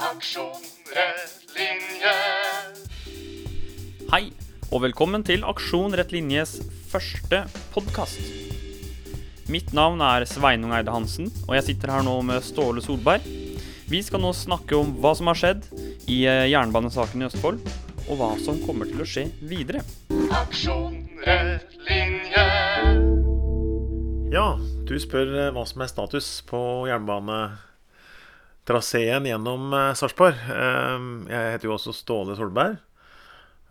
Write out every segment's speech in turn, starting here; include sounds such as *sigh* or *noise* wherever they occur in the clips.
Aksjon rett linje. Hei, og velkommen til Aksjon Rett Linjes første podkast. Mitt navn er Sveinung Eide Hansen, og jeg sitter her nå med Ståle Solberg. Vi skal nå snakke om hva som har skjedd i eh, jernbanesaken i Østfold, og hva som kommer til å skje videre. Aksjon rett linje. Ja, du spør eh, hva som er status på jernbanetraseen gjennom eh, Sarpsborg. Eh, Jeg heter jo også Ståle Solberg.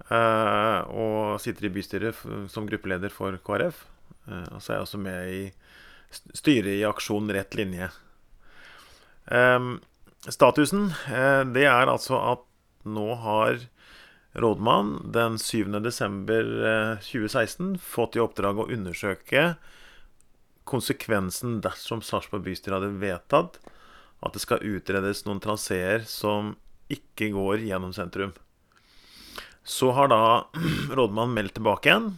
eh, Og sitter i bystyret som gruppeleder for KrF. Eh, Og så er jeg også med i st- styret i Aksjon Rett Linje. Eh, Statusen, eh, det er altså at nå har rådmann den 7. desember eh, 2016 fått i oppdrag å undersøke konsekvensen dersom Sarpsborg bystyre hadde vedtatt at det skal utredes noen traseer som ikke går gjennom sentrum. Så har da *clears throat* rådmannen meldt tilbake igjen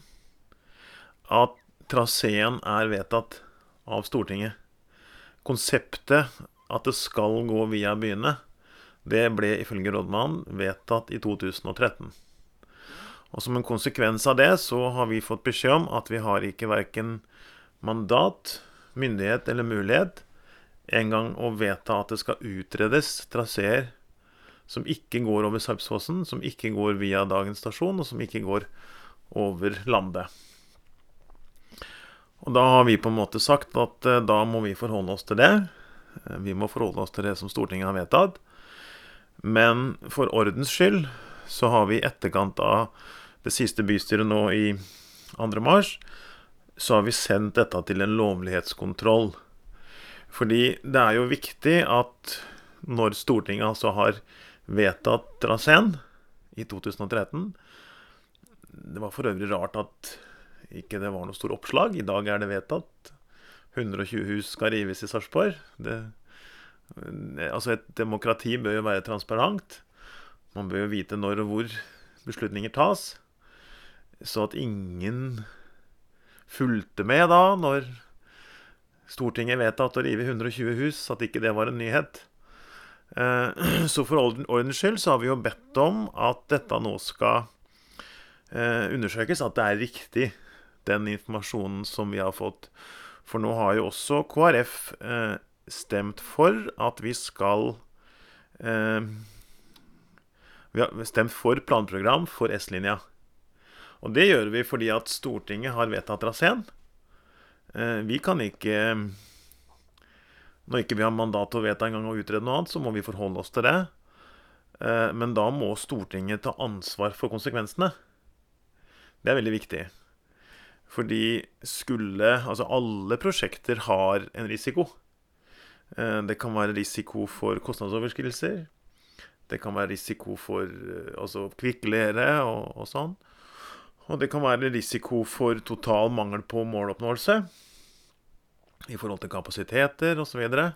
at traseen er vedtatt av Stortinget. Konseptet at det skal gå via byene, det ble ifølge rådmannen vedtatt i 2013. Og som en konsekvens av det så har vi fått beskjed om at vi har ikke verken mandat, myndighet eller mulighet en gang å vedta at det skal utredes traseer som ikke går over Sarpsfossen, som ikke går via dagens stasjon, og som ikke går over landet. Og da har vi på en måte sagt at eh, da må vi forholde oss til det. Eh, Vi må forholde oss til det som Stortinget har vedtatt. Men for ordens skyld så har vi i etterkant av det siste bystyret nå i 2. mars, så har vi sendt dette til en lovlighetskontroll. Fordi det er jo viktig at når Stortinget altså har vedtatt traseen i 2013 Det var for øvrig rart at ikke det var noe stor oppslag. I dag er det vedtatt. 120 hus skal rives i Sarpsborg. Altså, et demokrati bør jo være transparent. Man bør jo vite når og hvor beslutninger tas. Så at ingen fulgte med da når Stortinget vedtatt å rive 120 hus, at ikke det var en nyhet. Eh, *clears throat* Så for orden- ordens skyld så har vi jo bedt om at dette nå skal eh, undersøkes, at det er riktig, den informasjonen som vi har fått. For nå har jo også KrF eh, stemt for at vi skal Vi har stemt for planprogram for S-linja. Og det gjør vi fordi at Stortinget har vedtatt traseen. Eh, Vi kan ikke Når ikke vi har mandat til å vedta en gang å utrede noe annet, så må vi forholde oss til det. Eh, Men da må Stortinget ta ansvar for konsekvensene. Det er veldig viktig. Fordi skulle Altså, alle prosjekter har en risiko. Eh, Det kan være risiko for kostnadsoverskridelser. Det kan være risiko for altså kvikkleire og, og sånn. Og det kan være risiko for total mangel på måloppnåelse i forhold til kapasiteter osv. Og, så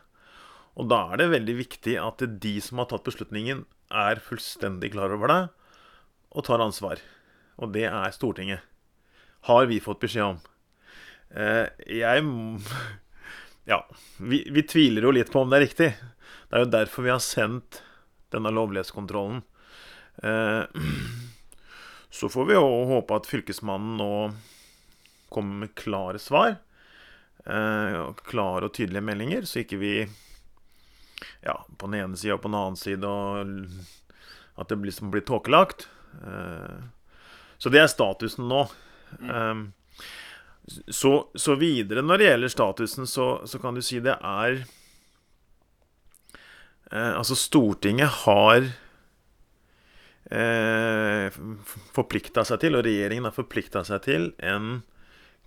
og da er det veldig viktig at de som har tatt beslutningen, er fullstendig klar over det og tar ansvar. Og det er Stortinget. Har vi fått beskjed om. Eh, jeg *laughs* Ja. Vi, vi tviler jo litt på om det er riktig. Det er jo derfor vi har sendt denne lovlighetskontrollen. *clears throat* Eh, så får vi håpe at Fylkesmannen nå kommer med klare svar. Eh, klare og tydelige meldinger, så ikke vi ja, på den ene sida og på den annen side og At det liksom blir tåkelagt. Eh, så det er statusen nå. Mm. så, så videre når det gjelder statusen, så, så kan du si det er eh, Altså, Stortinget har eh, forplikta seg til, og regjeringen har forplikta seg til, en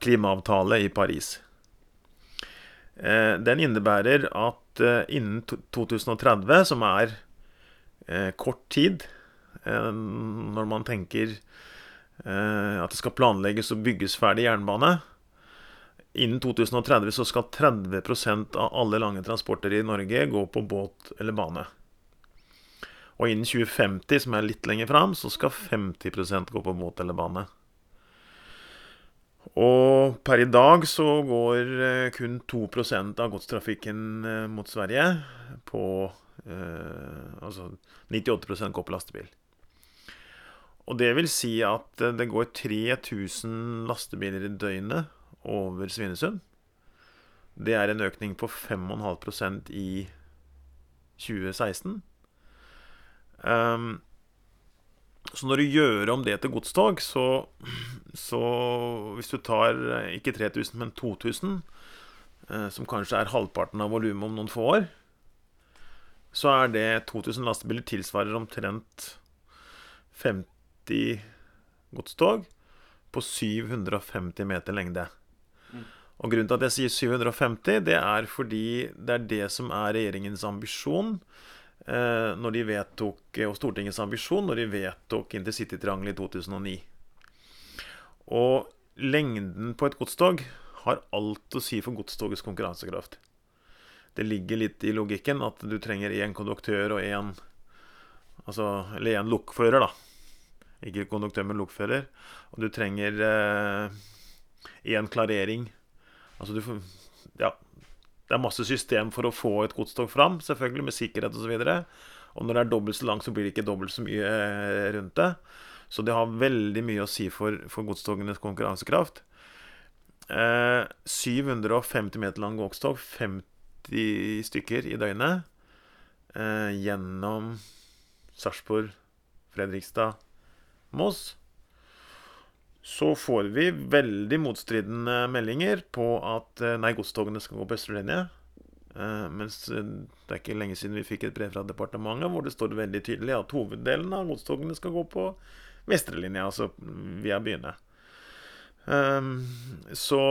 klimaavtale i Paris. Eh, den innebærer at eh, innen 2030, som er eh, kort tid eh, når man tenker eh, at det skal planlegges og bygges ferdig jernbane Innen 2030 så skal 30% av alle lange transporter i Norge gå på båt eller bane. Og innen 2050, som er litt lenger fram, så skal 50% gå på båt. Og per i dag så går eh, kun 2% av godstrafikken eh, mot Sverige på eh, Altså 98% går på lastebil. Og det vil si at eh, det går 3000 lastebiler i døgnet over Svinesund. Det er en økning på 5,5% i 2016. Ehm, så når du gjør om det til godstog, så, så Hvis du tar eh, ikke 3000, men 2000, eh, som kanskje er halvparten av volumet om noen få år, så er det 2000 lastebiler tilsvarer omtrent 50 godstog på 750 meter lengde. Og grunnen til at jeg sier 750, det er fordi det er det som er regjeringens ambisjon når de vedtok, og Stortingets ambisjon når de vedtok intercitytriangelet i 2009. Og lengden på et godstog har alt å si for godstogets konkurransekraft. Det ligger litt i logikken at du trenger én konduktør og én Altså, eller én lokfører, da. Ikke konduktør, men lokfører. Og du trenger én eh, klarering. Altså du får Ja. Det er masse system for å få et godstog fram, selvfølgelig, med sikkerhet osv. Og, og når det er dobbelt så langt, så blir det ikke dobbelt så mye eh, rundt det. Så det har veldig mye å si for, for godstogenes konkurransekraft. Eh, 750 meter lang godstog, 50 stykker i døgnet, eh, gjennom Sarpsborg, Fredrikstad, Moss. Så får vi veldig motstridende meldinger på at eh, nei, godstogene skal gå på østre linje. Eh, mens eh, det er ikke lenge siden vi fikk et brev fra departementet hvor det står veldig tydelig at hoveddelen av godstogene skal gå på vestre linje, altså via byene. Så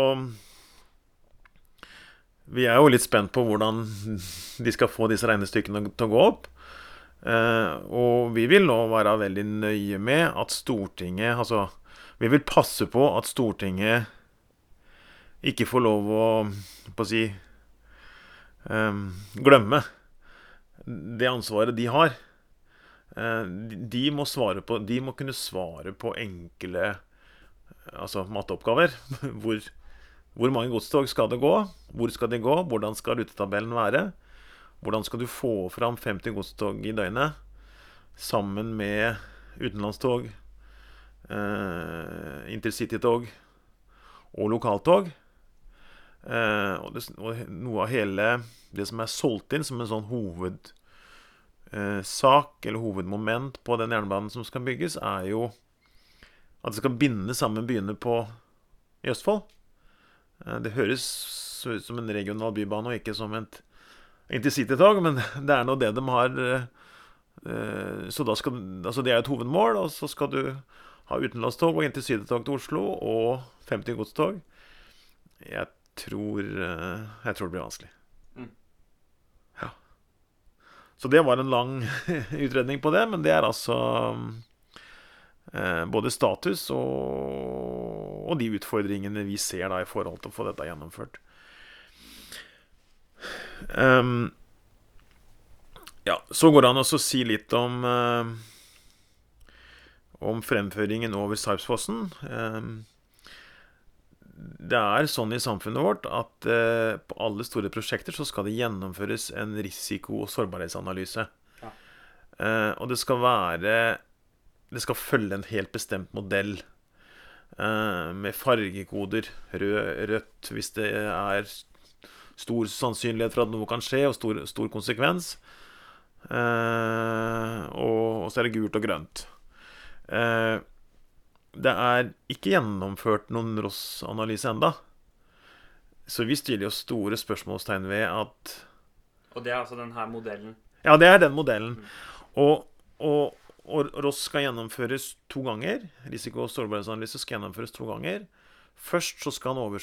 vi er jo litt spent på hvordan de skal få disse regnestykkene til å gå opp. Og vi vil nå være veldig nøye med at Stortinget Altså, vi vil passe på at Stortinget ikke får lov å, på å si um, glemme det ansvaret de har. Uh, de, må på, de må kunne svare på enkle altså matteoppgaver. *laughs* Hvor, hvor mange godstog skal det gå? Hvor skal de gå? Hvordan skal rutetabellen være? Hvordan skal du få fram 50 godstog i døgnet sammen med utenlandstog, eh, intercitytog og lokaltog? Eh, og, det, og, noe av hele det som er solgt inn som en sånn hovedsak eh, eller hovedmoment på den jernbanen som skal bygges, er jo at det skal binde sammen byene på i Østfold. Eh, det høres ut som en regional bybane og ikke som et intercitytog, men *laughs* det er nå det de har eh, Så da skal Altså, det er et hovedmål, og så skal du ha utenlandstog og intercitytog til Oslo og 50 godstog. Jeg tror eh, Jeg tror det blir vanskelig. Mm. Ja. Så det var en lang *laughs* utredning på det, men det er altså eh, både status og, og de utfordringene vi ser da i forhold til å få dette gjennomført. Um, ja, så går det an å si litt om uh, om fremføringen over Sarpsfossen. Um, det er sånn i samfunnet vårt at uh, på alle store prosjekter så skal det gjennomføres en risiko- og sårbarhetsanalyse. Ja. Uh, og det skal være Det skal følge en helt bestemt modell. Uh, med fargekoder. Rød, rødt hvis det er stor sannsynlighet for at noe kan skje, og stor, stor konsekvens. Eh, og, så er det gult og grønt. Eh, det er ikke gjennomført noen ROS-analyse enda. Så vi stiller jo store spørsmålstegn ved at Og det er altså denne modellen? Ja, det er den modellen. Mm. Og, og, og ROS skal gjennomføres to ganger. Risiko- og sårbarhetsanalyse skal gjennomføres to ganger. Først så skal den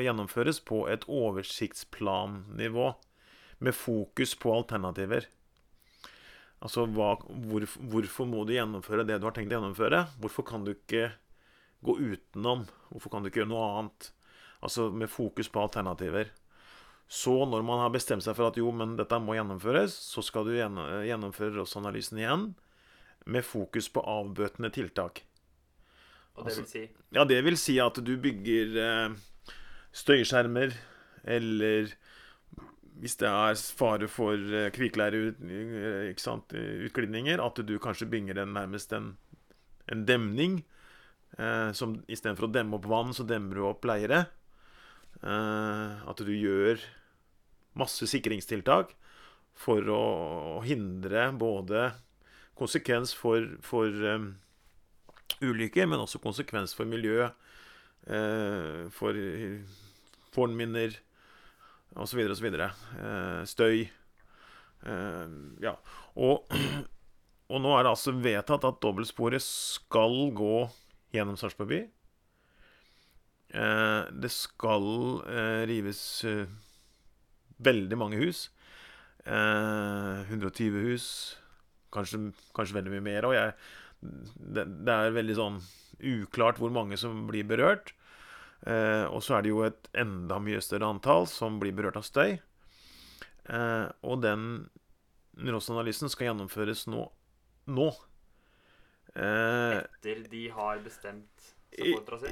gjennomføres på et oversiktsplannivå med fokus på alternativer. Altså hva, hvor, hvorfor må du gjennomføre det du har tenkt å gjennomføre? Hvorfor kan du ikke gå utenom? Hvorfor kan du ikke gjøre noe annet? Altså med fokus på alternativer. Så når man har bestemt seg for at jo, men dette må gjennomføres, så skal du gjennomføre ROS-analysen igjen med fokus på avbøtende tiltak. Og det vil si Ja, det vil si at du bygger eh, støyskjermer, eller hvis det er fare for eh, kvikleireut- eh, at du kanskje bygger en, nærmest en, en demning. Eh, som Istedenfor å demme opp vann, så demmer du opp leire. Eh, at du gjør masse sikringstiltak for å hindre både konsekvens for, for um, ulykker, men også konsekvens for miljø, eh, for fornminner osv. osv. Eh, støy. Eh, ja. Og, *clears throat* og nå er det altså vedtatt at dobbeltsporet skal gå gjennom Sarpsborg by. Eh, det skal eh, rives eh, veldig mange hus. Eh, 120 hus. Kanskje, kanskje veldig mye mer. Jeg, det, det er veldig sånn uklart hvor mange som blir berørt. Eh, og så er det jo et enda mye større antall som blir berørt av støy. Eh, og den ROS-analysen skal gjennomføres nå. nå. Eh, Etter de har bestemt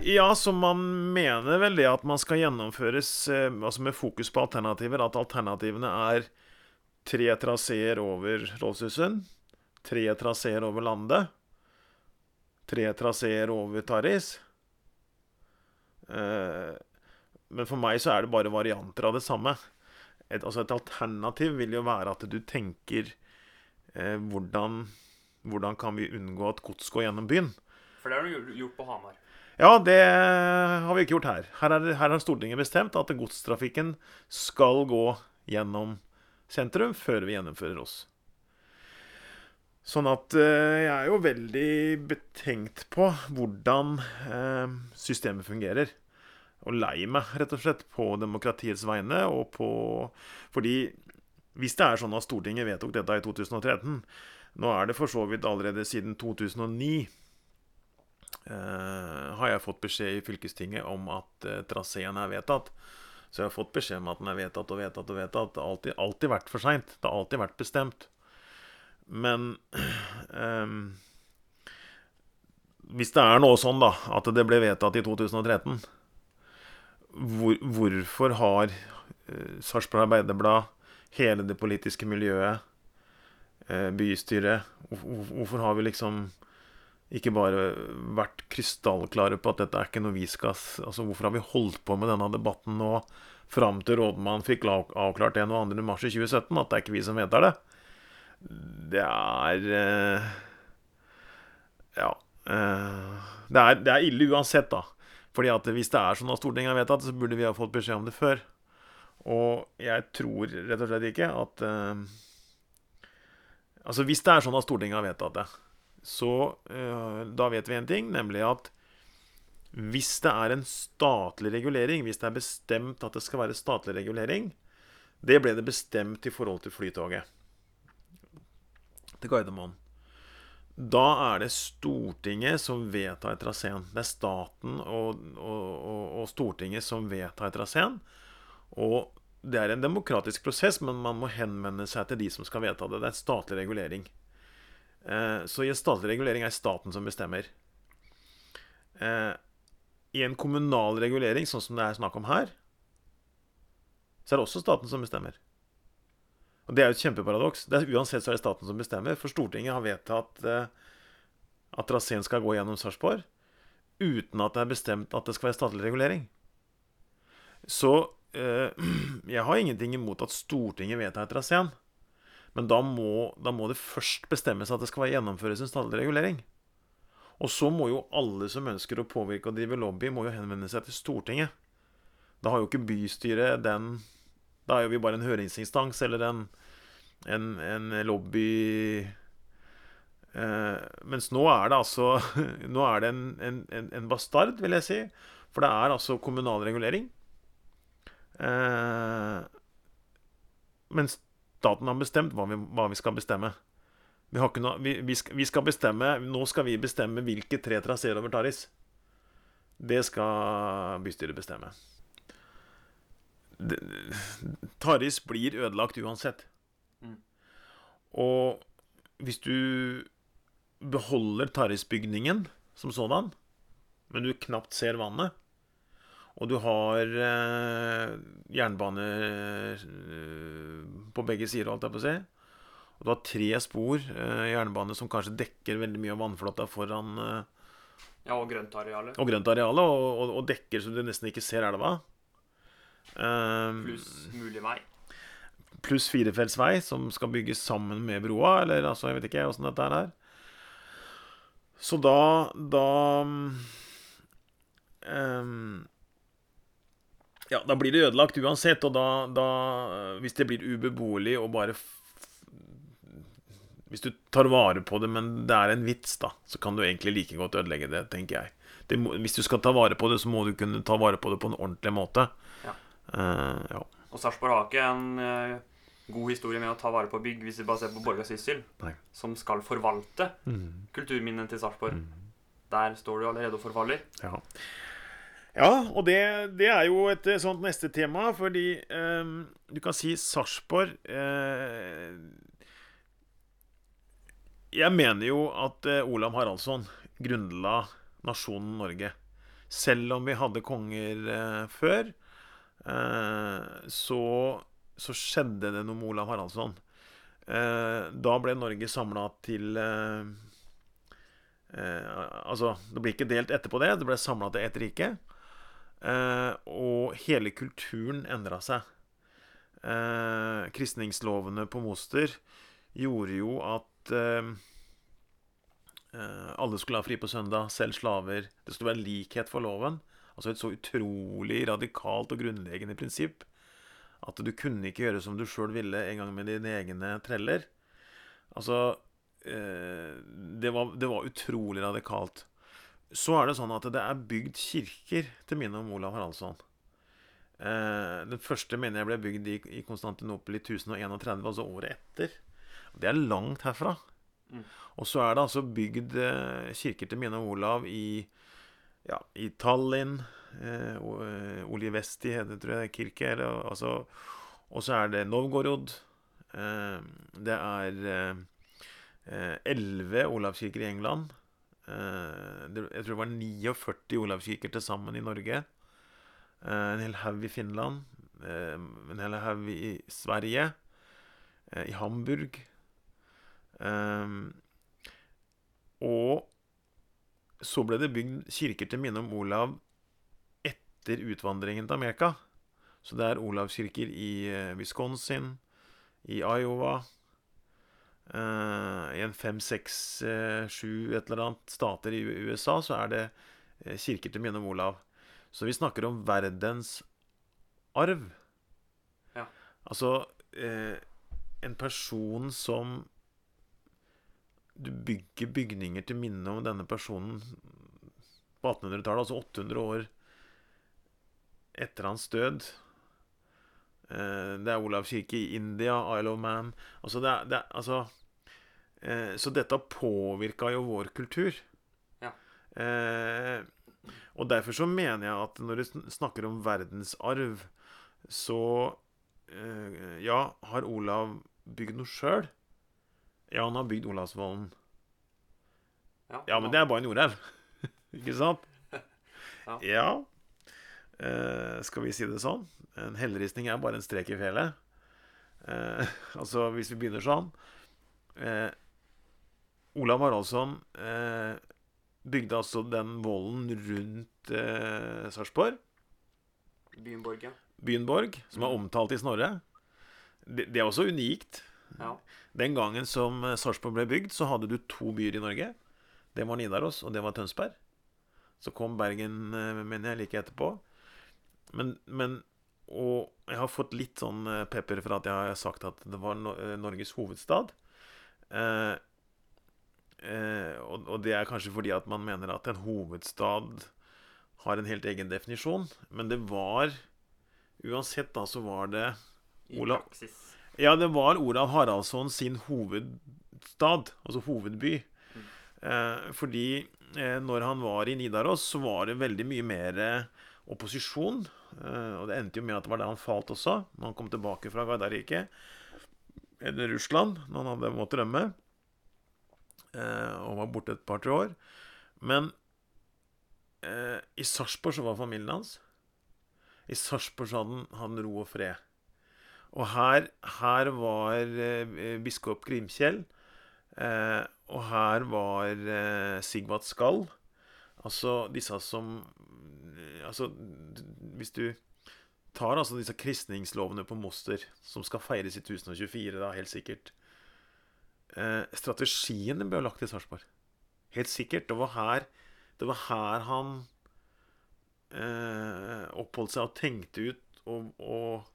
ja, så man mener vel det at man skal gjennomføres eh, altså med fokus på alternativer. At alternativene er tre traseer over Rådhusen, tre traseer over Landet, tre traseer over Taris. Eh, men for meg så er det bare varianter av det samme. Et, altså et alternativ vil jo være at du tenker eh, hvordan, hvordan kan vi unngå at gods går gjennom byen? For det har du gjort- gjort på Hamar. Ja, det har vi ikke gjort her. Her, er, her har Stortinget bestemt at godstrafikken skal gå gjennom sentrum før vi gjennomfører oss. Sånn at eh, jeg er jo veldig betenkt på hvordan eh, systemet fungerer. Og lei meg, rett og slett, på demokratiets vegne. Og på Fordi hvis det er sånn at Stortinget vedtok dette i 2013 Nå er det for så vidt allerede siden 2009 eh, har jeg fått beskjed i fylkestinget om at eh, traseen er vedtatt. Så jeg har fått beskjed om at den er vedtatt og vedtatt og vedtatt. Det har alltid, alltid vært for seint. Det har alltid vært bestemt. Men *clears throat* eh, Hvis det er noe sånn, da, at det ble vedtatt i 2013, hvor, hvorfor har uh, Sarpsborg Arbeiderblad, hele det politiske miljøet, eh, bystyret hvor- hvor- Hvorfor har vi liksom ikke bare vært krystallklare på at dette er ikke noe vi skal Altså, hvorfor har vi holdt på med denne debatten nå fram til rådmannen fikk la- avklart det 22. mars 2017, at det er ikke vi som vedtar det? Det er eh, Ja. eh, det, er, det er ille uansett, da. Fordi at hvis det er sånn at Stortinget har vedtatt så burde vi ha fått beskjed om det før. Og jeg tror rett og slett ikke at eh, Altså, hvis det er sånn at Stortinget har vedtatt det, så eh, da vet vi en ting, nemlig at hvis det er en statlig regulering, hvis det er bestemt at det skal være statlig regulering Det ble det bestemt i forhold til Flytoget. Til Gardermoen. Da er det Stortinget som vedtar traseen. Det er staten og, og, og, og Stortinget som vedtar traseen. Og det er en demokratisk prosess, men man må henvende seg til de som skal vedta det. Det er statlig regulering. Eh, så i en statlig regulering er staten som bestemmer. Eh, I en kommunal regulering, sånn som det er snakk om her, så er det også staten som bestemmer. Og Det er jo et kjempeparadoks. Er, uansett så er det staten som bestemmer. For Stortinget har vedtatt eh, at traseen skal gå gjennom Sarpsborg uten at det er bestemt at det skal være statlig regulering. Så eh, *clears throat* jeg har ingenting imot at Stortinget vedtar traseen. Men da må, da må det først bestemmes at det skal gjennomføres en statlig regulering. Og så må jo alle som ønsker å påvirke og drive lobby, må jo henvende seg til Stortinget. Da har jo ikke bystyret den Da er jo vi bare en høringsinstans eller en, en, en lobby eh, Mens nå er det altså *laughs* Nå er det en, en, en, bastard, vil jeg si. For det er altså kommunal regulering. Eh, men staten har bestemt hva vi, hva vi skal bestemme. Vi, noe, vi, vi, skal, vi skal bestemme Nå skal vi bestemme hvilke tre traseer over Taris. Det skal bystyret bestemme. Taris blir ødelagt uansett. Mm. Og hvis du beholder Taris-bygningen som sådan, men du knapt ser vannet. Og du har eh, jernbane eh, på begge sider, holdt jeg på å si. Og du har tre spor eh, jernbane som kanskje dekker veldig mye av vannflata foran eh, Ja, og grøntarealet. og grøntarealet, og, og, og dekker så du nesten ikke ser elva. Eh, Pluss mulig vei. pluss firefeltsvei som skal bygges sammen med broa, eller altså, jeg vet ikke åssen dette er. Så da Da um, Ja, da blir det ødelagt uansett, og da, da Hvis det blir ubeboelig og bare Hvis du tar vare på det, men det er en vits, da, så kan du egentlig like godt ødelegge det, tenker jeg. Det hvis du skal ta vare på det, så må du kunne ta vare på det på en ordentlig måte. Eh, ja. Og Sarpsborg har ikke en eh, god historie med å ta vare på bygg, hvis vi bare ser på Borga Sissel, som skal forvalte Mm. kulturminnene til Sarpsborg. Der står du allerede og forfaller. Ja. Ja, og det, det er jo et eh, sånt neste tema, fordi eh, du kan si Sarpsborg eh, Jeg mener jo at eh, Olav Haraldsson grunnla nasjonen Norge. Selv om vi hadde konger før, så, så skjedde det noe med Olav Haraldsson. Eh, da ble Norge samla til eh, Eh, altså, det ble ikke delt etterpå det. Det ble samla til ett rike. Eh, og hele kulturen endra seg. Eh, kristningslovene på Moster gjorde jo at eh, eh, alle skulle ha fri på søndag, selv slaver. Det skulle være likhet for loven. Altså et så utrolig radikalt og grunnleggende prinsipp at du kunne ikke gjøre som du sjøl ville en gang med dine egne treller. Altså eh, det, var, det var utrolig radikalt. Så er det sånn at det er bygd kirker til minne om Olav Haraldsson. Eh, den første mener jeg ble bygd i, i Konstantinopel i 1031, altså året etter. Det er langt herfra. Og så er det altså bygd eh, kirker til minne om Olav i, ja, i Tallinn, eh, eh, Olivesti heter det, tror jeg, kirke. Eller, altså, og så er det Novgorod. Eh, det er eh, elleve Olavskirker i England. Eh, det, jeg tror det var 49 Olavskirker til sammen i Norge. Eh, en hel haug i Finland. Eh, en hel haug i Sverige. Eh, I Hamburg. Eh, og så ble det bygd kirker til minne om Olav etter utvandringen til Amerika. Så det er Olavskirker i eh, Wisconsin, i Iowa eh, I en fem, seks, eh, sju et eller annet stater i USA så er det kirker til minne om Olav. Så vi snakker om verdens arv. Ja. Altså eh, en person som Du bygger bygninger til minne om denne personen på 1800-tallet, altså 800 år etter hans død. Eh, det er Olav kirke i India, Isle of Man Altså, det er, det er altså eh, Så dette påvirka jo vår kultur. Ja. Eh, og derfor så mener jeg at når du snakker om verdensarv, så Ja, har Olav bygd noe sjøl? Ja, han har bygd Olavsvollen. Ja, men det er bare en jordhaug. *laughs* Ikke sant? *laughs* Ja. Ja. Uh, skal vi si det sånn? En helleristning er bare en strek i fjellet. Uh, *laughs* altså, hvis vi begynner sånn uh, Olav Haraldsson bygde altså den vollen rundt eh, Sarpsborg, Byen Borg, ja. byen Borg, som er omtalt i Snorre. Det, det er også unikt. Ja. Den gangen som eh, Sarpsborg ble bygd, så hadde du to byer i Norge. Det var Nidaros, og det var Tønsberg. Så kom Bergen, eh, mener jeg, like etterpå. Men, men Og jeg har fått litt sånn eh, pepper for at jeg har sagt at det var Norges hovedstad. Eh, eh, og, og det er kanskje fordi at man mener at en hovedstad har en helt egen definisjon. Men det var Uansett, da, så var det I Olav- praksis. Ja, det var Olav Haraldsson sin hovedstad, altså hovedby. Eh, fordi eh, når han var i Nidaros, så var det veldig mye mer eh, opposisjon. Eh, og det endte jo med at det var der han falt også, når han kom tilbake fra Gardarriket. Eller Russland, når han hadde måttet rømme. Eh, og var borte et par-tre år. Men eh, I Sarpsborg så var familien hans. I Sarpsborg hadde han ro og fred. Og her, her var eh, biskop Grimkjell. Eh, og her var eh, Sigvald Skall. Altså disse som eh, Altså, hvis du tar altså disse kristningslovene på Moster, som skal feires i 1024, da, helt sikkert eh, Strategien ble lagt i Sarpsborg. Helt sikkert. Det var her, det var her han eh, oppholdt seg og tenkte ut og, og,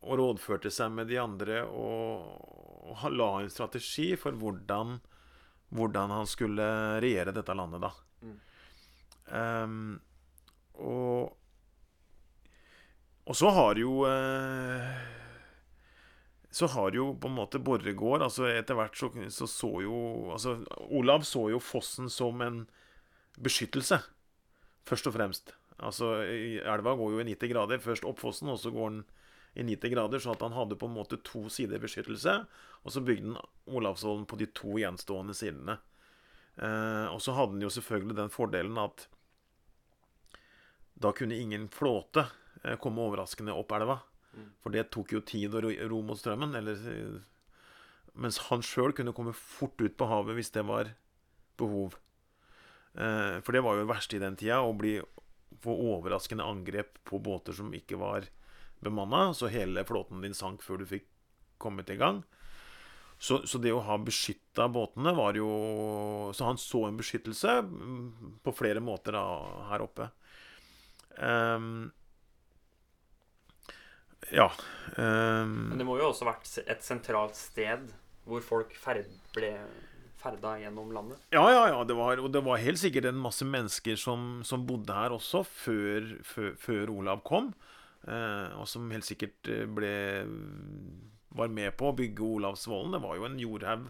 og rådførte seg med de andre og, og la en strategi for hvordan, hvordan han skulle regjere dette landet, da. Ehm, og og så har jo eh, Så har jo på en måte Borregaard altså Etter hvert så, så så jo altså Olav så jo fossen som en beskyttelse, først og fremst. Altså Elva går jo i 90 grader. Først opp fossen, og så går den i 90 grader. Så at han hadde på en måte to sider beskyttelse. Og så bygde han Olavsvollen på de to gjenstående sidene. Eh, og så hadde han jo selvfølgelig den fordelen at da kunne ingen flåte eh, komme overraskende opp elva. For det tok jo tid å ro, ro mot strømmen. Eller, mens han sjøl kunne komme fort ut på havet hvis det var behov. Eh, for det var jo det verste i den tida, å bli få overraskende angrep på båter som ikke var bemanna, så hele flåten din sank før du fikk kommet i gang. Så, så det å ha beskytta båtene var jo Så han så en beskyttelse mm, på flere måter da, her oppe. Um, ja. Um, Men det må jo også ha vært et sentralt sted hvor folk ferd, ble ferda gjennom landet. Ja, ja, ja. Det var, og det var helt sikkert en masse mennesker som, som bodde her også før, før, før Olav kom. Eh, og som helt sikkert eh, ble var med på å bygge Olavsvollen. Det var jo en jordhaug,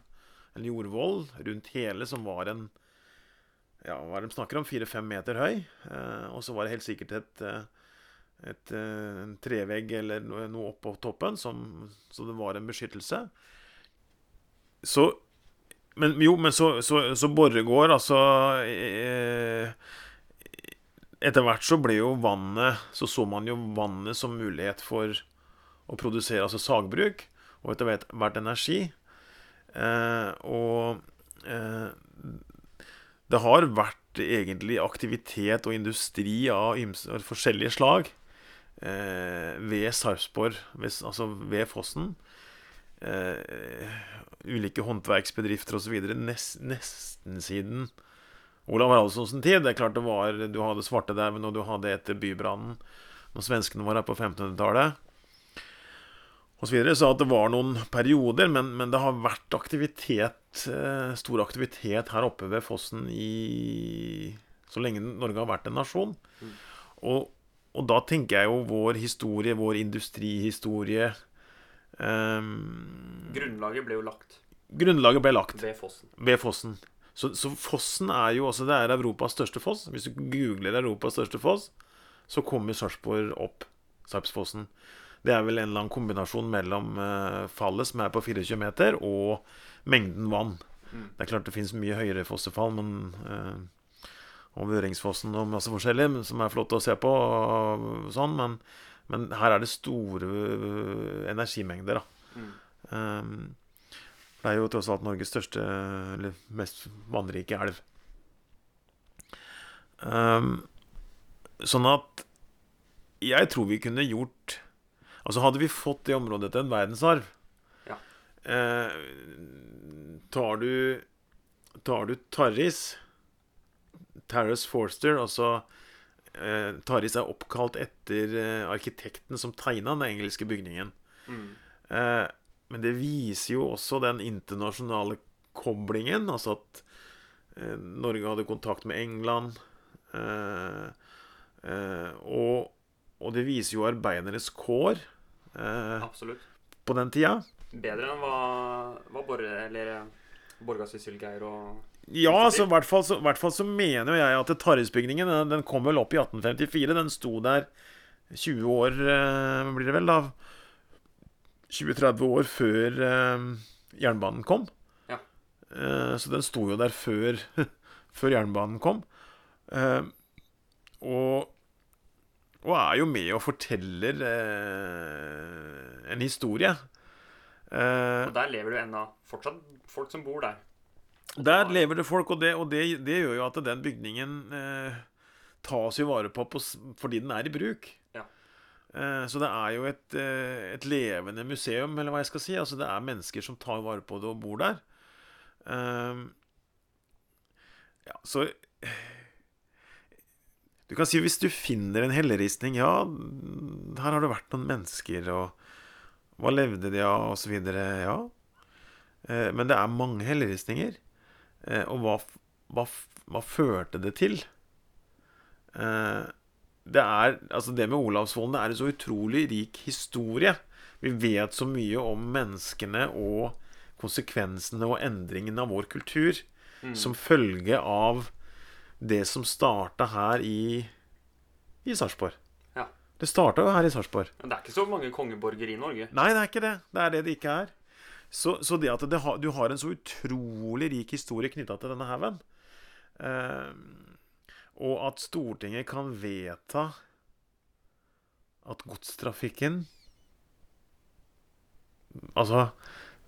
en jordvoll rundt hele, som var en Ja, hva er det de snakker om? Fire-fem meter høy. Eh, og så var det helt sikkert et et, en trevegg eller noe oppå toppen, som, så det var en beskyttelse. Så men jo, men så, så, så Borregaard, altså eh, Etter hvert så ble jo vannet Så så man jo vannet som mulighet for å produsere altså sagbruk, og etter hvert, energi. Eh, og eh, det har vært egentlig aktivitet og industri av forskjellige slag eh, ved Sarpsborg, altså ved fossen. Eh, ulike håndverksbedrifter osv. Nest, nesten siden Olav Haraldssons tid. Det er klart det var, Du hadde svartedauden, og du hadde etter bybrannen, når svenskene var her på 1500-tallet. Og så, videre, så at det var noen perioder, men, men det har vært aktivitet, eh, stor aktivitet her oppe ved fossen i så lenge Norge har vært en nasjon. Og, og da tenker jeg jo vår historie, vår industrihistorie eh, Grunnlaget ble jo lagt Grunnlaget ble lagt ved fossen. ved fossen. Så, så fossen er jo også Det er Europas største foss. Hvis du googler Europas største foss, så kommer Sarpsborg opp. Sarpsfossen. Det er vel en eller annen kombinasjon mellom eh, fallet, som er på 24 meter, og mengden vann. Det er klart det finnes mye høyere fossefall, men eh, og Vøringsfossen og masse forskjellig, som er flott å se på, og sånn, men, men her er det store øh, energimengder, da. Um, det er jo tross alt Norges største, eller mest vannrike elv. Um, sånn at jeg tror vi kunne gjort Altså, hadde vi fått det området til en verdensarv Ja. eh, Tar du Tar du Tarris Tarris Forster, altså eh, Tarris er oppkalt etter eh, arkitekten som tegna den engelske bygningen. Eh, men det viser jo også den internasjonale koblingen. Altså at eh, Norge hadde kontakt med England. Eh, eh, og, og det viser jo arbeidernes kår eh, på den tida. Bedre enn hva, hva eh, Borga Sysselgeir og Ja, altså, i hvert fall så, hvert fall så mener jeg at Tarjusbygningen den, den kom vel opp i 1854. Den sto der 20 år, eh, blir det vel, da. 20-30 år før jernbanen kom. Ja. Så den sto jo der før, før jernbanen kom. Og, og er jo med og forteller eh, en historie. Eh, Og der lever det ennå fortsatt folk som bor der. Der lever det folk, og det, og det, det gjør jo at den bygningen eh, tas jo vare på, på fordi den er i bruk. Eh, så det er jo et, eh, et levende museum, eller hva jeg skal si. Altså Det er mennesker som tar vare på det og bor der. Eh, ja, så Du kan si hvis du finner en helleristning Ja, her har det vært noen mennesker, og hva levde de av, videre. Ja. Eh, Men det er mange helleristninger. Og hva, hva, hva førte det til? Eh, Det er, altså det med Olavsvollen det er en så utrolig rik historie. Vi vet så mye om menneskene og konsekvensene og endringene av vår kultur som følge av det som starta her i, i Sarpsborg. Ja. Det starta jo her i Sarpsborg. Men det er ikke så mange kongeborger i Norge. Nei, det er ikke det. Det er det det ikke er. Så, så det at det du har en så utrolig rik historie knytta til denne haugen, eh, og at Stortinget kan vedta at godstrafikken Altså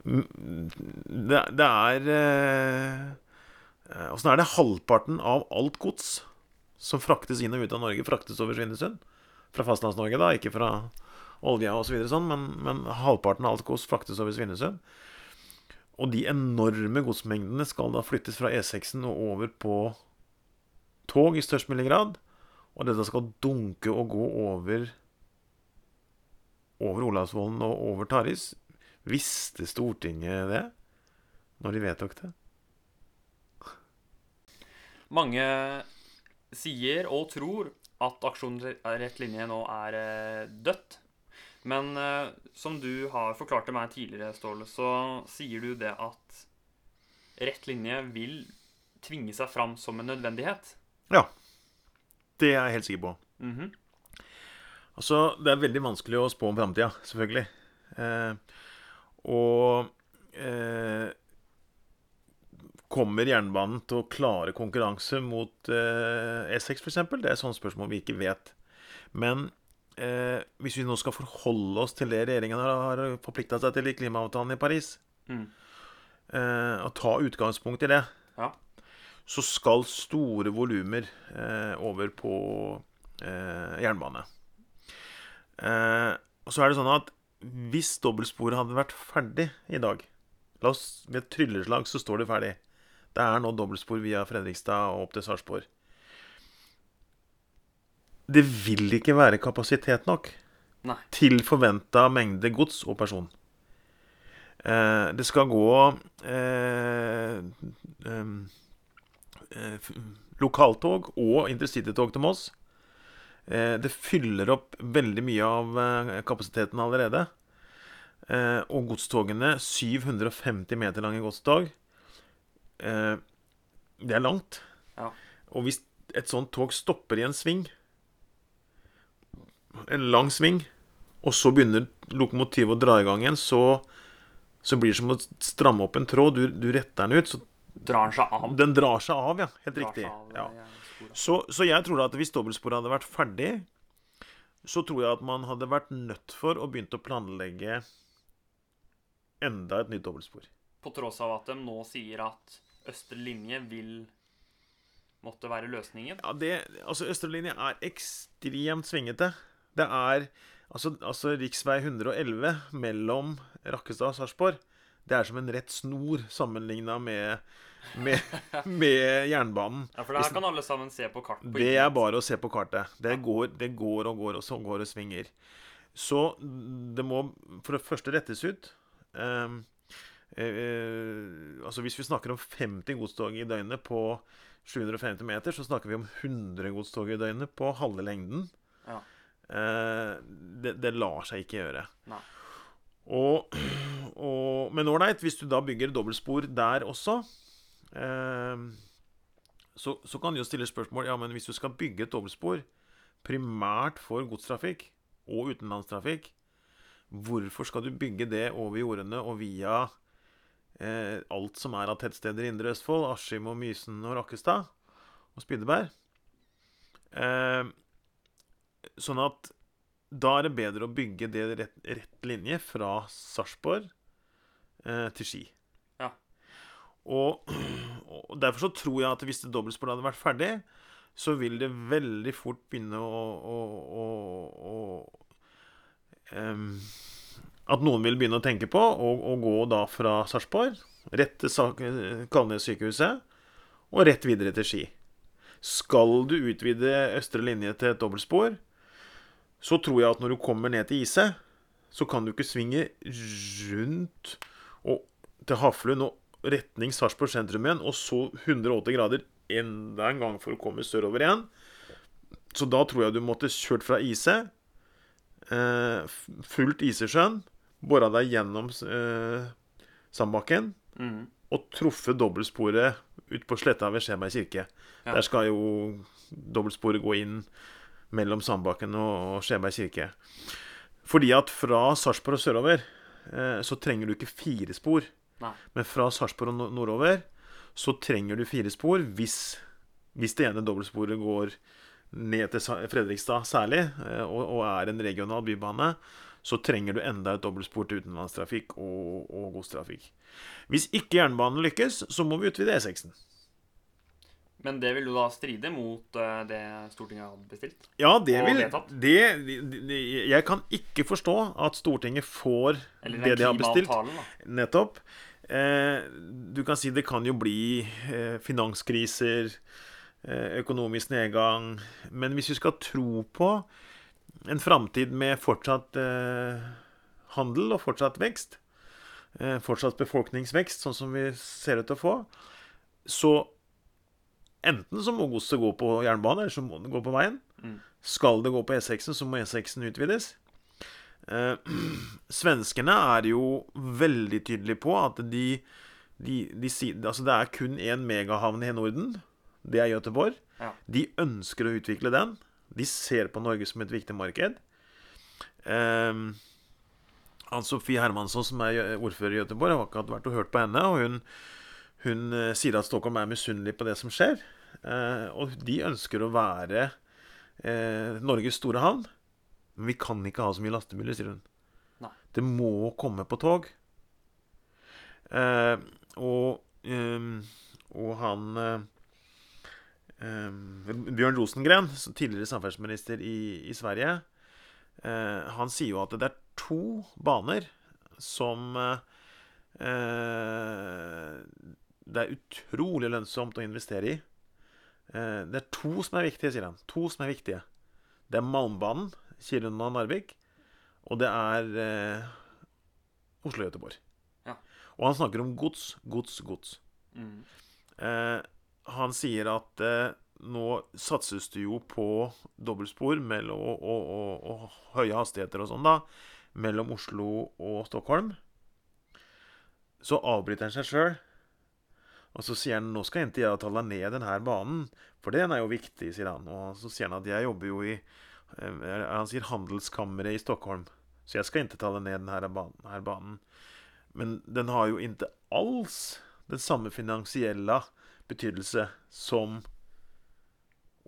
Det, det er Åssen eh, er det halvparten av alt gods som fraktes inn og ut av Norge, fraktes over Svinesund? Fra Fastlands-Norge, da, ikke fra olja og så sånn, men, men halvparten av alt gods fraktes over Svinesund. Og de enorme godsmengdene skal da flyttes fra E6-en og over på tog i størst mulig grad. Og dette skal dunke og gå over over Olavsvollen og over Taris. Visste Stortinget det når de vedtok det? Mange sier og tror at Aksjon rett linje nå er eh, dødt. Men eh, som du har forklart til meg tidligere, Ståle, så sier du det at rett linje vil tvinge seg fram som en nødvendighet. Ja. Det er jeg helt sikker på. Mhm. Altså, det er veldig vanskelig å spå om framtida, selvfølgelig. Eh, og eh, Kommer jernbanen til å klare konkurranse mot eh, E6, f.eks.? Det er sånt spørsmål vi ikke vet. Men eh, hvis vi nå skal forholde oss til det regjeringen har, har forplikta seg til i klimaavtalen i Paris, Mm. eh, og ta utgangspunkt i det, Ja. Så skal store volumer eh, over på eh, jernbane. Eh, og så er det sånn at hvis dobbeltsporet hadde vært ferdig i dag La oss Ved et trylleslag så står det ferdig. Det er nå dobbeltspor via Fredrikstad og opp til Sarpsborg. Det vil ikke være kapasitet nok Nei. til forventa mengde gods og person. Eh, det skal gå eh, eh, lokaltog og intercitytog til Moss. Eh, det fyller opp veldig mye av eh, kapasiteten allerede. Eh, og godstogene, 750 meter lange godstog, eh, det er langt. Ja. Og hvis et sånt tog stopper i en sving, en lang sving, og så begynner lokomotivet å dra i gang igjen, så, så blir det som å stramme opp en tråd. Du, du retter den ut, så Drar den seg av. den drar seg av, ja. Helt Drar riktig. av, Ja. Så, så jeg tror at hvis dobbeltsporet hadde vært ferdig, så tror jeg at man hadde vært nødt for å begynne å planlegge enda et nytt dobbeltspor. På tross av at de nå sier at østre linje vil måtte være løsningen. Ja, det, altså Østre linje er ekstremt svingete. Det er altså, altså riksvei 111 mellom Rakkestad og Sarpsborg. Det er som en rett snor sammenligna med, med, med jernbanen. Ja, For det her kan alle sammen se på kart. På Det er bare å se på kartet. Det går, det går og går, og så går og svinger. Så det må for det første rettes ut. Ehm, eh, altså Hvis vi snakker om 50 godstog i døgnet på 750 meter, så snakker vi om 100 godstog i døgnet på halve lengden. Ja. Eh, det, det lar seg ikke gjøre. Nei. Og, og, men ålreit, hvis du da bygger dobbeltspor der også eh, så, så kan du jo stille spørsmål Ja, men hvis du skal bygge et dobbeltspor primært for godstrafikk og utenlandstrafikk, hvorfor skal du bygge det over jordene og via eh, alt som er av tettsteder i Indre Østfold, Askim og Mysen og Rakkestad og Spydeberg? Eh, sånn at da er det bedre å bygge det rett, rett linje fra Sarpsborg eh, til Ski. Og, *clears throat* og derfor så tror jeg at hvis det dobbeltsporet hadde vært ferdig, så vil det veldig fort begynne å, å, å, å um, At noen vil begynne å tenke på å, gå da fra Sarpsborg, rett til Kalnes-sykehuset, og rett videre til Ski. Skal du utvide østre linje til et dobbeltspor, så tror jeg at når du kommer ned til Ise, så kan du ikke svinge rundt og til Haflund og retning Sarpsborg sentrum igjen, og så 180 grader enda en gang for å komme sørover igjen. Så da tror jeg du måtte kjørt fra IC. eh, f- fulgt Isesjøen, bora deg gjennom eh, Sandbakken, Mm. og truffet dobbeltsporet ut på sletta ved Skjemei kirke. Ja. Der skal jo dobbeltsporet gå inn mellom Sandbakken og Skjeberg kirke. Fordi at fra Sarpsborg og sørover eh, så trenger du ikke fire spor. Nei. Men fra Sarpsborg og nordover så trenger du fire spor hvis, hvis det ene dobbeltsporet går ned til Fredrikstad særlig, eh, og, og er en regional bybane, så trenger du enda et dobbeltspor til utenlandstrafikk og, og godstrafikk. Hvis ikke jernbanen lykkes, så må vi utvide E6-en. Men det vil jo da stride mot eh, det Stortinget hadde bestilt. Ja, det vil det, Jeg kan ikke forstå at Stortinget får det de har bestilt. Nettopp. Eh, du kan si det kan jo bli eh, finanskriser, eh, økonomisk nedgang Men hvis vi skal tro på en framtid med fortsatt handel og fortsatt vekst, fortsatt befolkningsvekst, sånn som vi ser ut til å få, så enten så må godset gå på jernbane, eller så må det gå på veien. Mm. Skal det gå på E6-en, så må E6-en utvides. Eh, *clears throat* svenskene er jo veldig tydelige på at de, de, de Altså, det er kun én megahavn i Norden. Det er Göteborg. Ja. De ønsker å utvikle den. De ser på Norge som et viktig marked. Eh, Ann Sofie Hermansson, som er ordfører i Göteborg, har akkurat vært og hørt på henne, og hun, hun eh, sier at Stockholm er misunnelig på det som skjer. Eh, og de ønsker å være eh, Norges store havn. Men vi kan ikke ha så mye lastebiler, sier hun. Nei. Det må komme på tog. Eh, og, eh, og han eh, ehm, Bjørn Rosengren, tidligere samferdselsminister i, i Sverige, eh, han sier jo at det er to baner som eh, det er utrolig lønnsomt å investere i. Eh, det er to som er viktige, sier han. To som er viktige. Det er Malmbanen, Kiruna Narvik, og det er eh, Oslo-Göteborg. Ja. Og han snakker om gods, gods, gods. Mm. Eh, han sier at eh, nå satses det jo på dobbeltspor mellom, og, og, og, og høye hastigheter og sånn, da, mellom Oslo og Stockholm. Så avbryter han seg sjøl. Og så sier han nå skal ikke jeg ta ned denne banen, for den er jo viktig, sier han. Og så sier han at jeg jobber jo i Han sier handelskammeret i Stockholm, så jeg skal ikke ta ned denne banen, her banen. Men den har jo ikke alls den samme finansielle betydelse som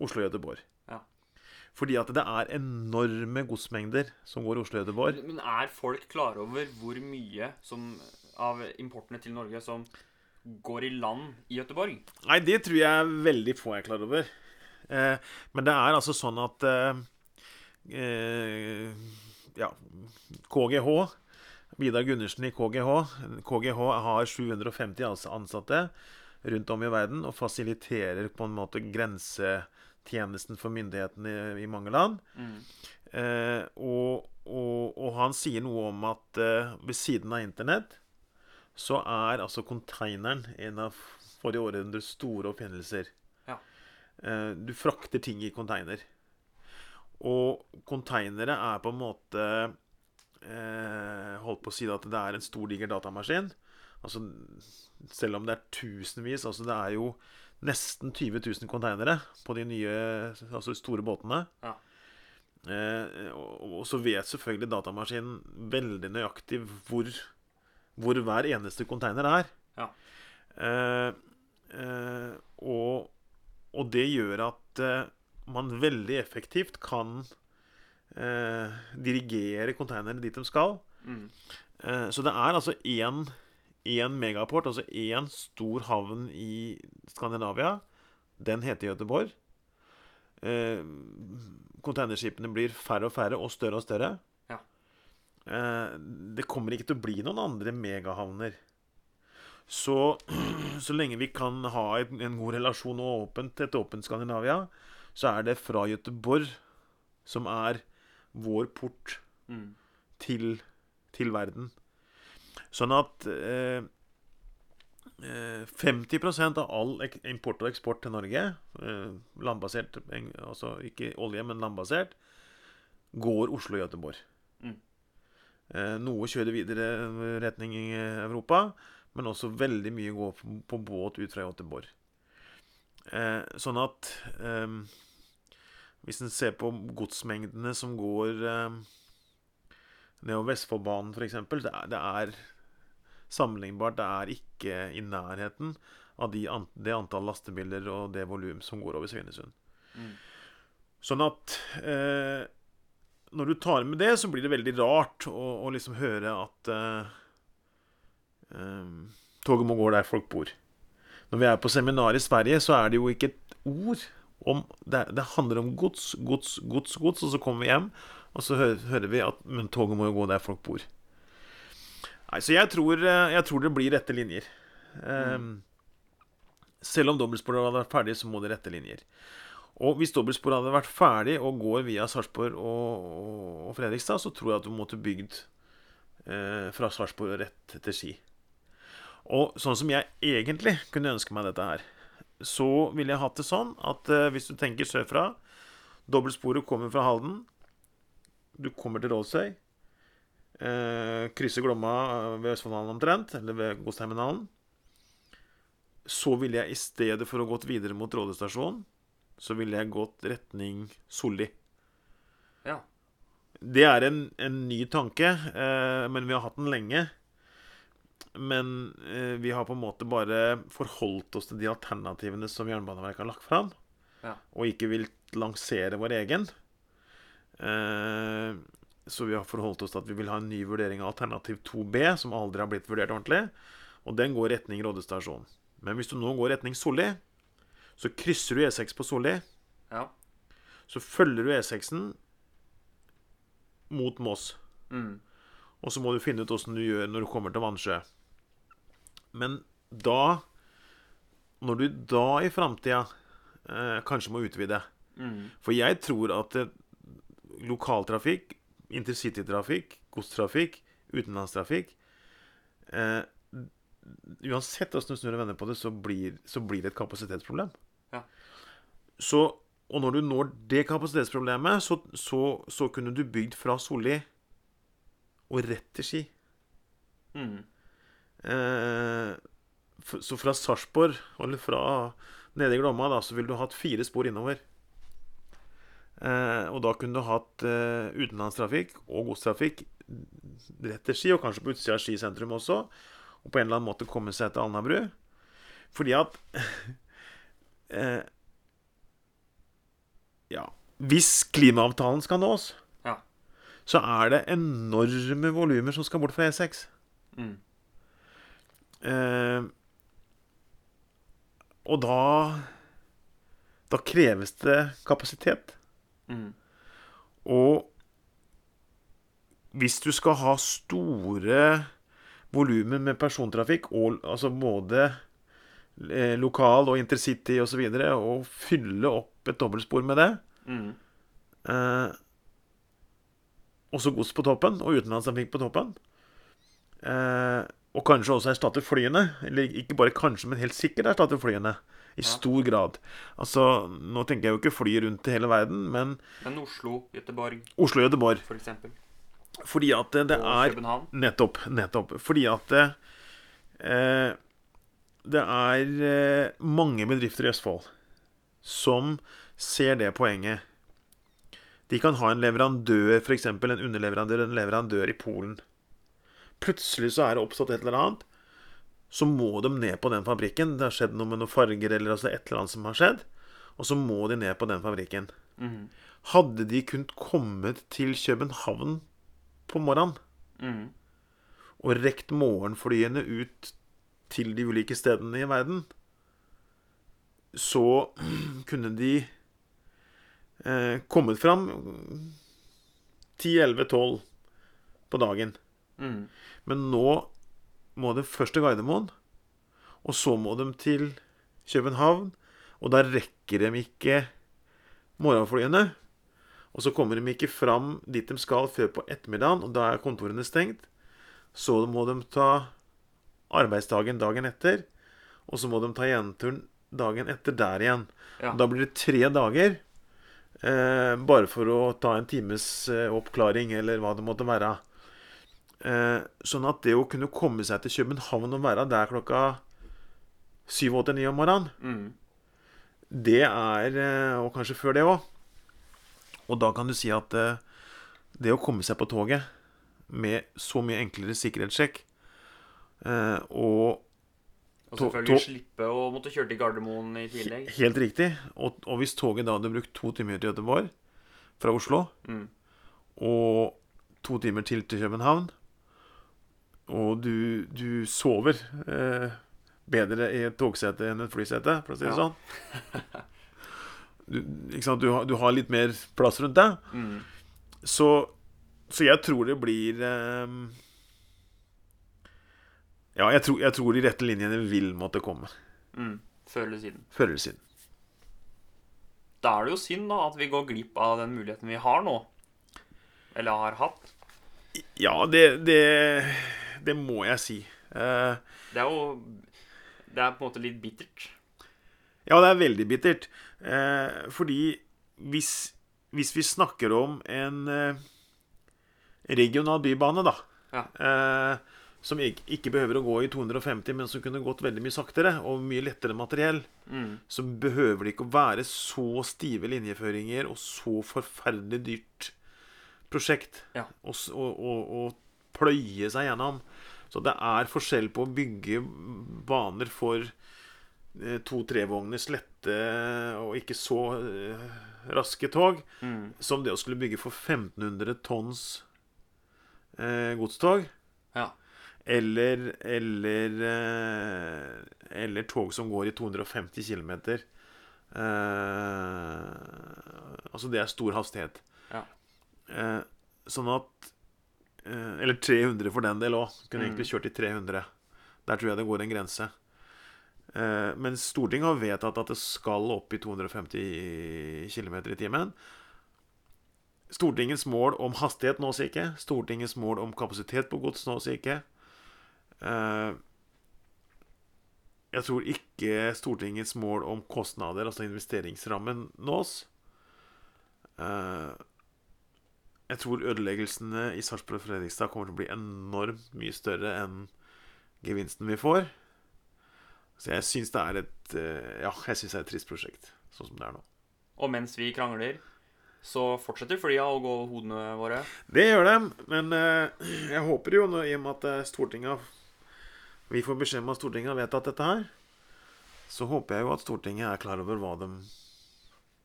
Oslo-Göteborg. Ja. Fordi at det er enorme godsmengder som går Oslo-Göteborg. Men er folk klar over hvor mye som, av importene til Norge som går i land i Göteborg? Nei, det tror jeg veldig få er klar over. Eh, men det er altså sånn at eh, Ja, KGH Vidar Gundersen i KGH KGH har 750 ansatte rundt om i verden og fasiliterer på en måte grensetjenesten for myndighetene i, i mange land. Mm. Eh, og, og, og han sier noe om at eh, ved siden av internett så er altså konteineren en av forrige århundres store oppfinnelser. Ja. Eh, du frakter ting i konteiner. Og konteinere er på en måte eh, Holdt på å si at det er en stor, diger datamaskin. Altså, selv om det er tusenvis Altså, det er jo nesten 20 000 konteinere på de nye, altså store båtene. Ja. Eh, og, og så vet selvfølgelig datamaskinen veldig nøyaktig hvor, hvor hver eneste konteiner er. Ja. Eh, eh, og, og det gjør at eh, man veldig effektivt kan eh, dirigere containerne dit de skal. Mm. Eh, så det er altså én én megaport, altså én stor havn i Skandinavia. Den heter Göteborg. Eh, containerskipene blir færre og færre og større og større. Ja. Eh, det kommer ikke til å bli noen andre megahavner. Så, *clears throat* så lenge vi kan ha en, en god relasjon og åpent, et åpent Skandinavia, så er det fra Göteborg som er vår port Mm. til, til verden. Sånn at eh, eh, 50 av all import og eksport til Norge, eh, landbasert, altså ikke olje, men landbasert, går Oslo-Göteborg. Mm. Eh, noe kjører videre eh, retning i Europa, men også veldig mye går på, på båt ut fra Göteborg. Eh, sånn at eh, hvis en ser på godsmengdene som går eh, nedover Vestfoldbanen f.eks., det, er- det er sammenlignbart. Det er ikke i nærheten av de det antall lastebiler og det volum som går over Svinesund. Mm. Sånn at eh, når du tar med det, så blir det veldig rart å, å liksom høre at eh, eh, toget må gå der folk bor. Når vi er på seminar i Sverige, så er det jo ikke et ord om Det, det handler om gods, gods, gods, gods, og så kommer vi hjem, og så hører, hører vi at Men toget må jo gå der folk bor. Nei, så jeg tror, eh, jeg tror det blir rette linjer. Eh, selv om dobbeltsporet hadde vært ferdig, så må det rette linjer. Og hvis dobbeltsporet hadde vært ferdig og går via Sarpsborg og, og, og Fredrikstad, så tror jeg at du måtte bygd eh, fra Sarpsborg og rett til Ski. Og sånn som jeg egentlig kunne ønske meg dette her, så ville jeg hatt det sånn at eh, hvis du tenker sørfra Dobbeltsporet kommer fra Halden. Du kommer til Rålsøy. Eh, krysser Glomma ved Østfoldhallen omtrent, eller ved godsterminalen. Så ville jeg i stedet for å gått videre mot Råde stasjon, så ville jeg gått retning Solli. Ja. Det er en, en ny tanke, eh, men vi har hatt den lenge. Men eh, vi har på en måte bare forholdt oss til de alternativene som Jernbaneverket har lagt fram, Ja. og ikke vil lansere vår egen. Eh, så vi har forholdt oss til at vi vil ha en ny vurdering av alternativ 2B, som aldri har blitt vurdert ordentlig. Og den går retning Råde stasjon. Men hvis du nå går retning Solli, så krysser du E6 på Solli. Ja. Så følger du E6-en mot Moss. Mm. Og så må du finne ut åssen du gjør når du kommer til Vannsjø. Men da Når du da i framtida eh, kanskje må utvide Mm. For jeg tror at eh, lokaltrafikk, intercitytrafikk, godstrafikk, utenlandstrafikk eh, Uansett åssen du snur og vender på det, så blir, så blir det et kapasitetsproblem. Ja. Så, og når du når det kapasitetsproblemet, så, så, så kunne du bygd fra Solli og rett til Ski. Mm. Eh, så fra Sarpsborg, eller fra nede i Glomma, da, så ville du hatt fire spor innover. Eh, og da kunne du hatt eh, utenlandstrafikk og godstrafikk rett til Ski, og kanskje på utsida av Ski sentrum også. Og på en eller annen måte komme seg til Alnabru. Fordi at *laughs* eh, Ja. Hvis klimaavtalen skal nås. Så er det enorme volumer som skal bort fra E6. Mm. Eh, og da Da kreves det kapasitet. Mm. Og hvis du skal ha store volumer med persontrafikk, og, altså både eh, lokal og intercity osv., og, så videre, og fylle opp et dobbeltspor med det, Mm. eh, også gods på toppen, og utenlandstrafikk på toppen, eh, og kanskje også erstatte flyene, eller ikke bare kanskje, men helt sikkert erstatte flyene, i Ja. stor grad. Altså, nå tenker jeg jo ikke fly rundt i hele verden, men Men Oslo, Göteborg Oslo-Göteborg. for eksempel. Fordi at det, det og er København. Nettopp. Nettopp. Fordi at det, eh, det er eh, mange bedrifter i Østfold som ser det poenget. De kan ha en leverandør, f.eks. en underleverandør, en leverandør i Polen. Plutselig så er det oppstått et eller annet. Så må de ned på den fabrikken. Det har skjedd noe med noen farger eller altså et eller annet som har skjedd. og så må de ned på den fabrikken. Mhm. Hadde de kunnet kommet til København på morgenen Mhm. og rekt morgenflyene ut til de ulike stedene i verden, så *clears throat* kunne de eh, kommet fram 10-11-12 på dagen. Mm. Men nå må de først til Gardermoen, og så må de til København. Og da rekker de ikke morgenflyene. Og så kommer de ikke fram dit de skal før på ettermiddagen, og da er kontorene stengt. Så må de ta arbeidsdagen dagen etter, og så må de ta gjenturen dagen etter der igjen. Ja. Da blir det tre dager. Eh, bare for å ta en times eh, oppklaring, eller hva det måtte være. Eh, sånn at det å kunne komme seg til København og være der klokka syv, åtte, ni om morgenen, mm. det er eh, Og kanskje før det òg. Og da kan du si at eh, det å komme seg på toget med så mye enklere sikkerhetssjekk eh, og Og selvfølgelig slippe å måtte kjøre til Gardermoen i tillegg. Helt riktig. Og, og hvis toget da hadde brukt to timer til Göteborg fra Oslo, Mm. og to timer til til København, og du, du sover eh, bedre i et togsete enn et flysete, for å si det Ja. sånn *laughs* du? Du, har, du har litt mer plass rundt deg. Mm. Så, så jeg tror det blir eh, Ja, jeg tror, jeg tror de rette linjene vil måtte komme. Mm, Før eller siden. Før eller siden. Da er det jo synd da at vi går glipp av den muligheten vi har nå. Eller har hatt. Ja, det, det, det må jeg si. Eh, Det er jo Det er på en måte litt bittert. ja, det er veldig bittert. Eh, fordi hvis, hvis vi snakker om en eh, regional bybane, da Ja. eh, Som ikke, behøver å gå i 250, men som kunne gått veldig mye saktere og mye lettere materiell, mm. så behøver det ikke å være så stive linjeføringer og så forferdelig dyrt prosjekt Ja. å- å- å pløye seg gjennom. Så det er forskjell på å bygge baner for eh, to-trevogners lette og ikke så eh, raske tog, mm. som det å skulle bygge for 1500 tonns eh, godstog. Ja. Eller, eller, eh, eller tog som går i 250 km. Eh, altså, det er stor hastighet. Ja. Eh, sånn at eh, Eller 300 for den del òg. Kunne Mm. egentlig kjørt i 300. Der tror jeg det går en grense. Eh, men Stortinget har vedtatt at det skal opp i 250 km i timen. Stortingets mål om hastighet nås ikke. Stortingets mål om kapasitet på gods nås ikke. Eh, jeg tror ikke Stortingets mål om kostnader, altså investeringsrammen, nås. Eh, jeg tror ødeleggelsene i Sarpsborg og Fredrikstad kommer til å bli enormt mye større enn gevinsten vi får. Så jeg syns det er et eh, Ja, jeg synes det er et trist prosjekt, sånn som det er nå. Og mens vi krangler, så fortsetter flya å gå over hodene våre. Det gjør de, men jeg håper jo, i og med at Stortinget Vi får beskjed om at Stortinget har vedtatt dette her, så håper jeg jo at Stortinget er klar over hva de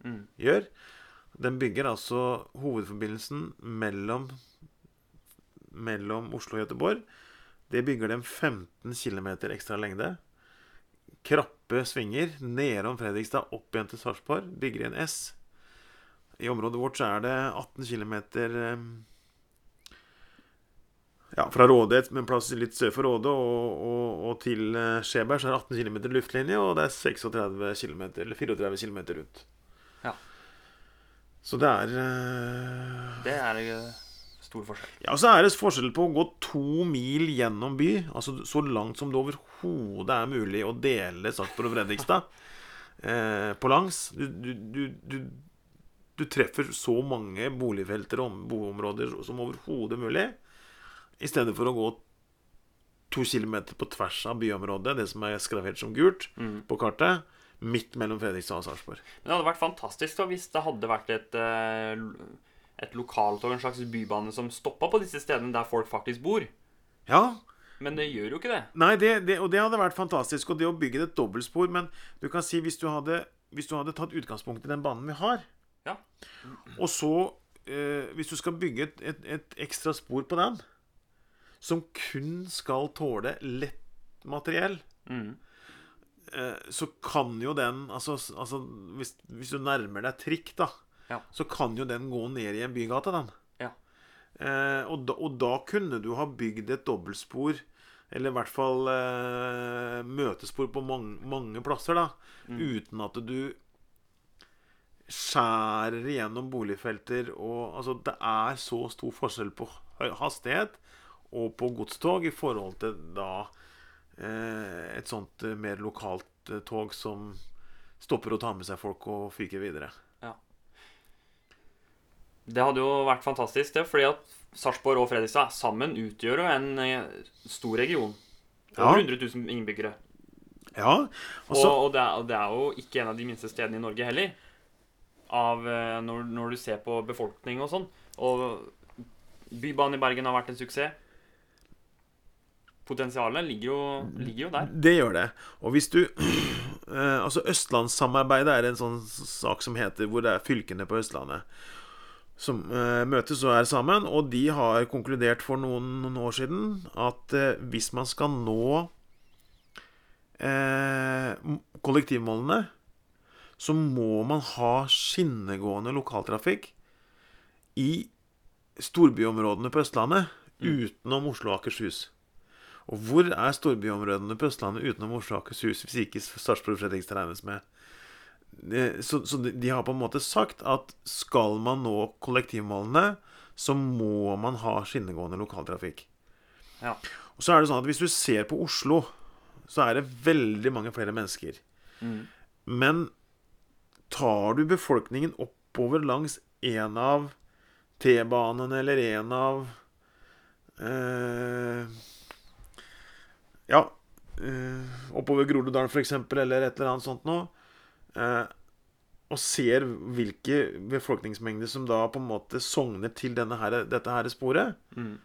mm. gjør. Den bygger altså hovedforbindelsen mellom mellom Oslo og Gøteborg. Det bygger de 15 km ekstra lengde. Krappe svinger nedom Fredrikstad, opp igjen til Sarpsborg. Bygger i en S. I området vårt så er det 18 km ja, fra Råde, med plass litt sør for Råde, og, og, og til eh, Skjeberg så er det 18 km luftlinje, og det er 36 km, eller 34 km rundt. Ja. Så det er uh... Det er eh, stor forskjell. Ja, og så er det forskjell på å gå to mil gjennom by, altså så langt som det overhodet er mulig å dele Sarpsborg og Fredrikstad *laughs* eh, på langs. Du, du, du, du, du treffer så mange boligfelter og boområder som overhodet mulig, i stedet for å gå to kilometer på tvers av byområdet, det som er skravert som gult Mm. på kartet, midt mellom Fredrikstad og Sarpsborg. Men det hadde vært fantastisk da, hvis det hadde vært et, eh, et lokaltog, en slags bybane, som stoppa på disse stedene der folk faktisk bor. Ja, Men det gjør jo ikke det. Nei, det, det, og det hadde vært fantastisk. Og det å bygge et dobbeltspor Men du kan si hvis du hadde hvis du hadde tatt utgangspunkt i den banen vi har, Ja. og så eh, Hvis du skal bygge et, et, et ekstra spor på den, som kun skal tåle lett materiell, Mm. eh, så kan jo den Altså, altså hvis, hvis du nærmer deg trikk, da, Ja. så kan jo den gå ned i en bygate, den. Ja. Eh, og, da, og da kunne du ha bygd et dobbeltspor, eller i hvert fall eh, møtespor på mange, mange plasser, da, uten at du skjærer igjennom boligfelter og Altså, det er så stor forskjell på hastighet og på godstog i forhold til da eh, et sånt eh, mer lokalt eh, tog som stopper å ta med seg folk og fyker videre. Det hadde jo vært fantastisk, det, fordi at Sarpsborg og Fredrikstad sammen utgjør jo en stor region. Ja. Over 100 000 innbyggere. Ja, Og, altså og, det er, og det er jo ikke en av de minste stedene i Norge heller. Av, når, når du ser på befolkning og sånn. Og Bybanen i Bergen har vært en suksess. Potensialet ligger jo, ligger jo der. Det gjør det. Og hvis du *clears throat* eh, Altså, Østlandssamarbeidet er en sånn sak som heter hvor det er fylkene på Østlandet som eh, møtes og er sammen, og de har konkludert for noen, noen år siden at eh, hvis man skal nå eh, kollektivmålene, så må man ha skinnegående lokaltrafikk i storbyområdene på Østlandet utenom Oslo og Akershus. Og hvor er storbyområdene på Østlandet utenom Oslo og Akershus hvis ikke Sarpsborg og Fredrikstad regnes med? Så, så de har på en måte sagt at skal man nå kollektivmålene, så må man ha skinnegående lokaltrafikk. Ja. Og så er det sånn at hvis du ser på Oslo, så er det veldig mange flere mennesker. Mm. Men tar du befolkningen oppover langs en av T-banene eller en av eh, Ja, eh, oppover Groruddalen f.eks., eller et eller annet sånt noe. Eh, og ser hvilke befolkningsmengder som da på en måte sogner til her, dette her sporet. Mm.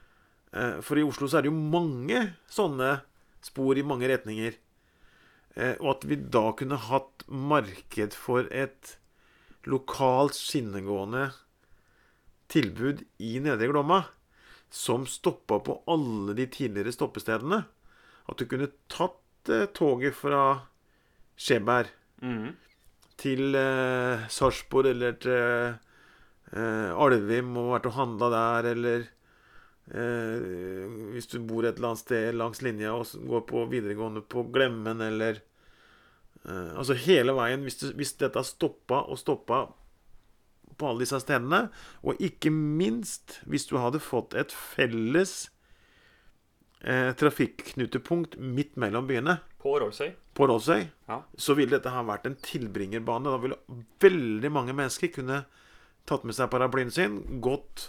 Eh, For i Oslo så er det jo mange sånne spor i mange retninger. Og at vi da kunne hatt marked for et lokalt skinnegående tilbud i Nedre Glomma, som stoppa på alle de tidligere stoppestedene. At du kunne tatt eh, toget fra Skjeberg Mm. til eh, Sarpsborg eller til eh, Alvim og vært og handla der, eller eh, hvis du bor et eller annet sted langs linja og går på videregående på Glemmen, eller eh, Altså hele veien, hvis, du, hvis dette stoppa og stoppa på alle disse stedene, og ikke minst hvis du hadde fått et felles eh, trafikknutepunkt midt mellom byene På Rålsøy. på Rålsøy, Ja. så ville dette ha vært en tilbringerbane. Da ville veldig mange mennesker kunne tatt med seg paraplyen sin, gått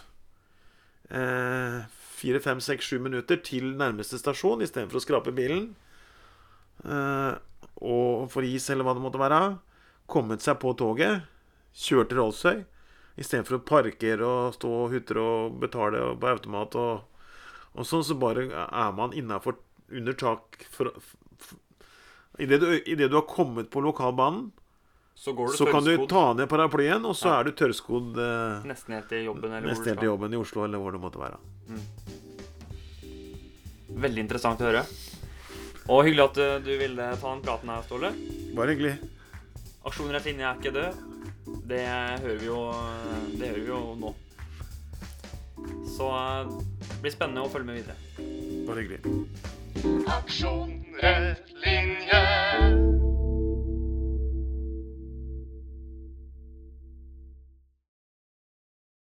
eh, fire, fem, seks, sju minutter til nærmeste stasjon istedenfor å skrape bilen. Eh, og for is eller hva det måtte være. Kommet seg på toget, kjørt til Rålsøy istedenfor å parkere og stå og hutre og betale på automat og, og sånn, så bare er man innafor under tak Idet du, i det du har kommet på lokalbanen, Så så kan du ta ned paraplyen, og så Ja. er du tørrskodd eh, nesten helt til jobben. Jobben i Oslo, eller hvor det måtte være. Veldig interessant å høre. Og hyggelig at eh, du ville ta den praten her, Ståle. Bare hyggelig. Aksjon rett linje er ikke død. Det hører vi jo, det hører vi jo nå. Så eh, blir spennende å følge med videre. Bare hyggelig. Aksjon, rød linje.